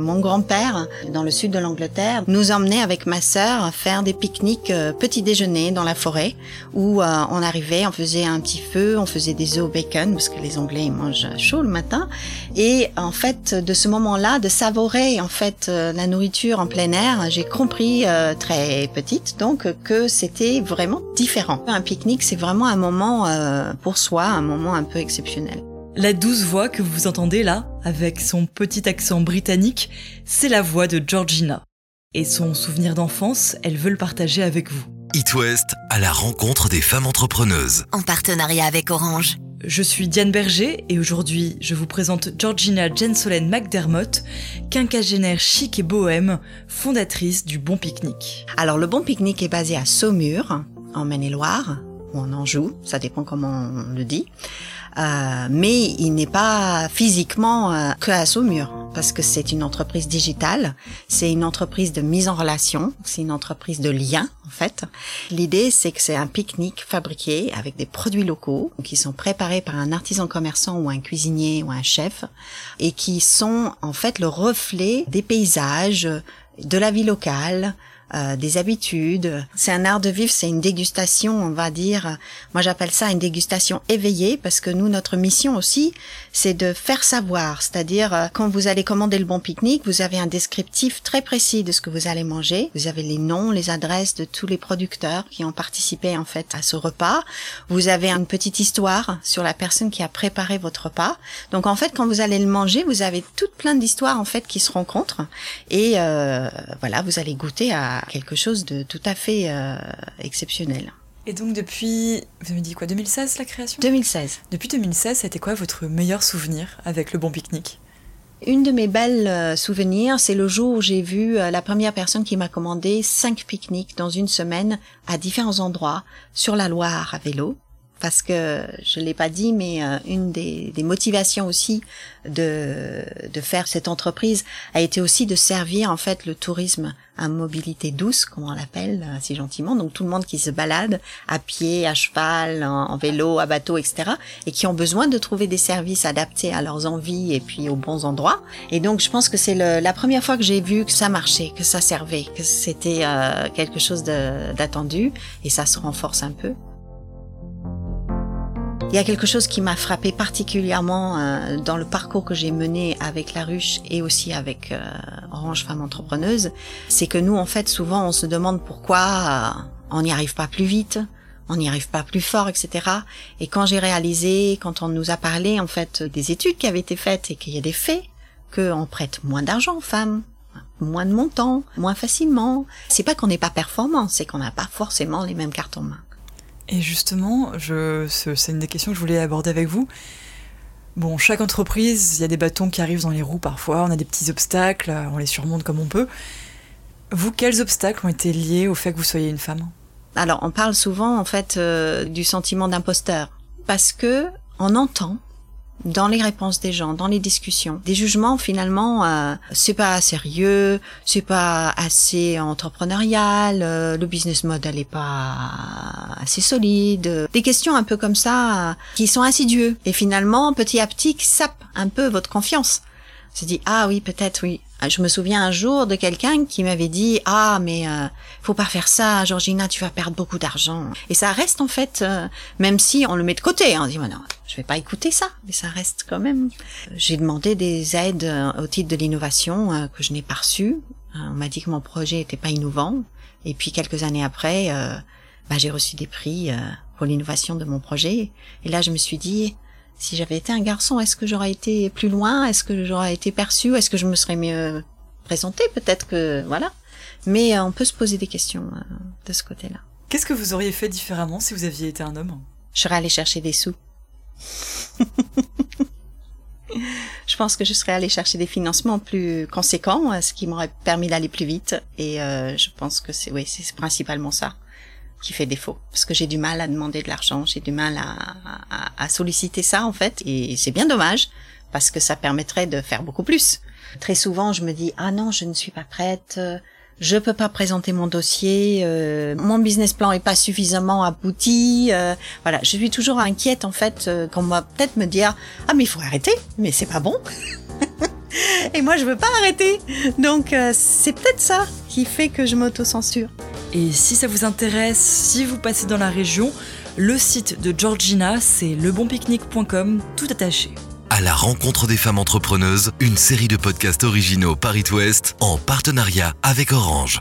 Mon grand-père, dans le sud de l'Angleterre, nous emmenait avec ma sœur faire des pique-niques euh, petit déjeuner dans la forêt où euh, on arrivait, on faisait un petit feu, on faisait des œufs au bacon parce que les Anglais ils mangent chaud le matin et en fait de ce moment-là de savourer en fait euh, la nourriture en plein air, j'ai compris très petite donc que c'était vraiment différent. Un pique-nique c'est vraiment un moment pour soi, un moment un peu exceptionnel. La douce voix que vous entendez là, avec son petit accent britannique, c'est la voix de Georgina. Et son souvenir d'enfance, elle veut le partager avec vous. It West à la rencontre des femmes entrepreneuses. En partenariat avec Orange. Je suis Diane Berger et aujourd'hui je vous présente Georgina Jensolen McDermott, quinquagénaire chic et bohème, fondatrice du Bon Pique-Nique. Alors le Bon Pique-Nique est basé à Saumur, en Maine-et-Loire, ou en Anjou, ça dépend comment on le dit. Euh, mais il n'est pas physiquement euh, que à Saumur parce que c'est une entreprise digitale, c'est une entreprise de mise en relation, c'est une entreprise de lien en fait. L'idée c'est que c'est un pique-nique fabriqué avec des produits locaux qui sont préparés par un artisan commerçant ou un cuisinier ou un chef et qui sont en fait le reflet des paysages de la vie locale, euh, des habitudes. C'est un art de vivre, c'est une dégustation, on va dire. Moi, j'appelle ça une dégustation éveillée parce que nous, notre mission aussi, c'est de faire savoir. C'est-à-dire, euh, quand vous allez commander le bon pique-nique, vous avez un descriptif très précis de ce que vous allez manger. Vous avez les noms, les adresses de tous les producteurs qui ont participé en fait à ce repas. Vous avez une petite histoire sur la personne qui a préparé votre repas. Donc en fait, quand vous allez le manger, vous avez toute plein d'histoires en fait qui se rencontrent et euh, voilà, vous allez goûter à quelque chose de tout à fait euh, exceptionnel. Et donc depuis, vous avez dit quoi, 2016 la création? 2016. Depuis 2016, c'était quoi votre meilleur souvenir avec le bon pique-nique? Une de mes belles euh, souvenirs, c'est le jour où j'ai vu euh, la première personne qui m'a commandé cinq pique-niques dans une semaine à différents endroits sur la Loire à vélo parce que je l'ai pas dit, mais euh, une des, des, motivations aussi de, de faire cette entreprise a été aussi de servir en fait le tourisme à mobilité douce, comme on l'appelle euh, si gentiment. Donc tout le monde qui se balade à pied, à cheval, en, vélo, à bateau, etc. et qui ont besoin de trouver des services adaptés à leurs envies et puis aux bons endroits. Et donc je pense que c'est la première fois que j'ai vu que ça marchait, que ça servait, que c'était euh, quelque chose d'attendu et ça se renforce un peu. Il y a quelque chose qui m'a frappé particulièrement euh, dans le parcours que j'ai mené avec La Ruche et aussi avec euh, Orange Femme Entrepreneuse, c'est que nous, en fait, souvent, on se demande pourquoi euh, on n'y arrive pas plus vite, on n'y arrive pas plus fort, etc. Et quand j'ai réalisé, quand on nous a parlé, en fait, des études qui avaient été faites et qu'il y a des faits, qu'on prête moins d'argent aux femmes, moins de montants, moins facilement. C'est pas qu'on n'est pas performant, c'est qu'on n'a pas forcément les mêmes cartes en main. Et justement, c'est une des questions que je voulais aborder avec vous. Bon, chaque entreprise, il y a des bâtons qui arrivent dans les roues parfois, on a des petits obstacles, on les surmonte comme on peut. Vous, quels obstacles ont été liés au fait que vous soyez une femme? Alors, on parle souvent en fait euh, du sentiment d'imposteur parce que on entend dans les réponses des gens, dans les discussions. Des jugements finalement, euh, c'est pas sérieux, c'est pas assez entrepreneurial, euh, le business model est pas assez solide. Des questions un peu comme ça euh, qui sont insidieux et finalement petit à petit qui sapent un peu votre confiance. Se dit ah oui peut-être oui. Ah, je me souviens un jour de quelqu'un qui m'avait dit ah mais euh, faut pas faire ça Georgina tu vas perdre beaucoup d'argent. Et ça reste en fait euh, même si on le met de côté on dit non je vais pas écouter ça mais ça reste quand même. J'ai demandé des aides euh, au titre de l'innovation euh, que je n'ai pas reçu on m'a dit que mon projet était pas innovant. Et puis quelques années après bah, j'ai reçu des prix pour l'innovation de mon projet. Et là je me suis dit si j'avais été un garçon, est-ce que j'aurais été plus loin? Est-ce que j'aurais été perçue? Est-ce que je me serais mieux présentée? Peut-être que voilà. Mais euh, on peut se poser des questions euh, de ce côté-là. Qu'est-ce que vous auriez fait différemment si vous aviez été un homme? Je serais allée chercher des sous. je pense que je serais allée chercher des financements plus conséquents, euh, ce qui m'aurait permis d'aller plus vite. Et je pense que c'est oui, c'est principalement ça qui fait défaut. Parce que j'ai du mal à demander de l'argent, j'ai du mal à, à, solliciter ça en fait. Et c'est bien dommage parce que ça permettrait de faire beaucoup plus. Très souvent, je me dis ah non, je ne suis pas prête, je peux pas présenter mon dossier, euh, mon business plan est pas suffisamment abouti. Euh, voilà, je suis toujours inquiète en fait euh, qu'on va peut-être me dire ah mais il faut arrêter, mais c'est pas bon. Et moi, je veux pas arrêter. Donc, euh, c'est peut-être ça qui fait que je m'auto-censure. Et si ça vous intéresse, si vous passez dans la région, le site de Georgina, c'est lebonpicnic.com, tout attaché. À la rencontre des femmes entrepreneuses, une série de podcasts originaux Paris Ouest en partenariat avec Orange.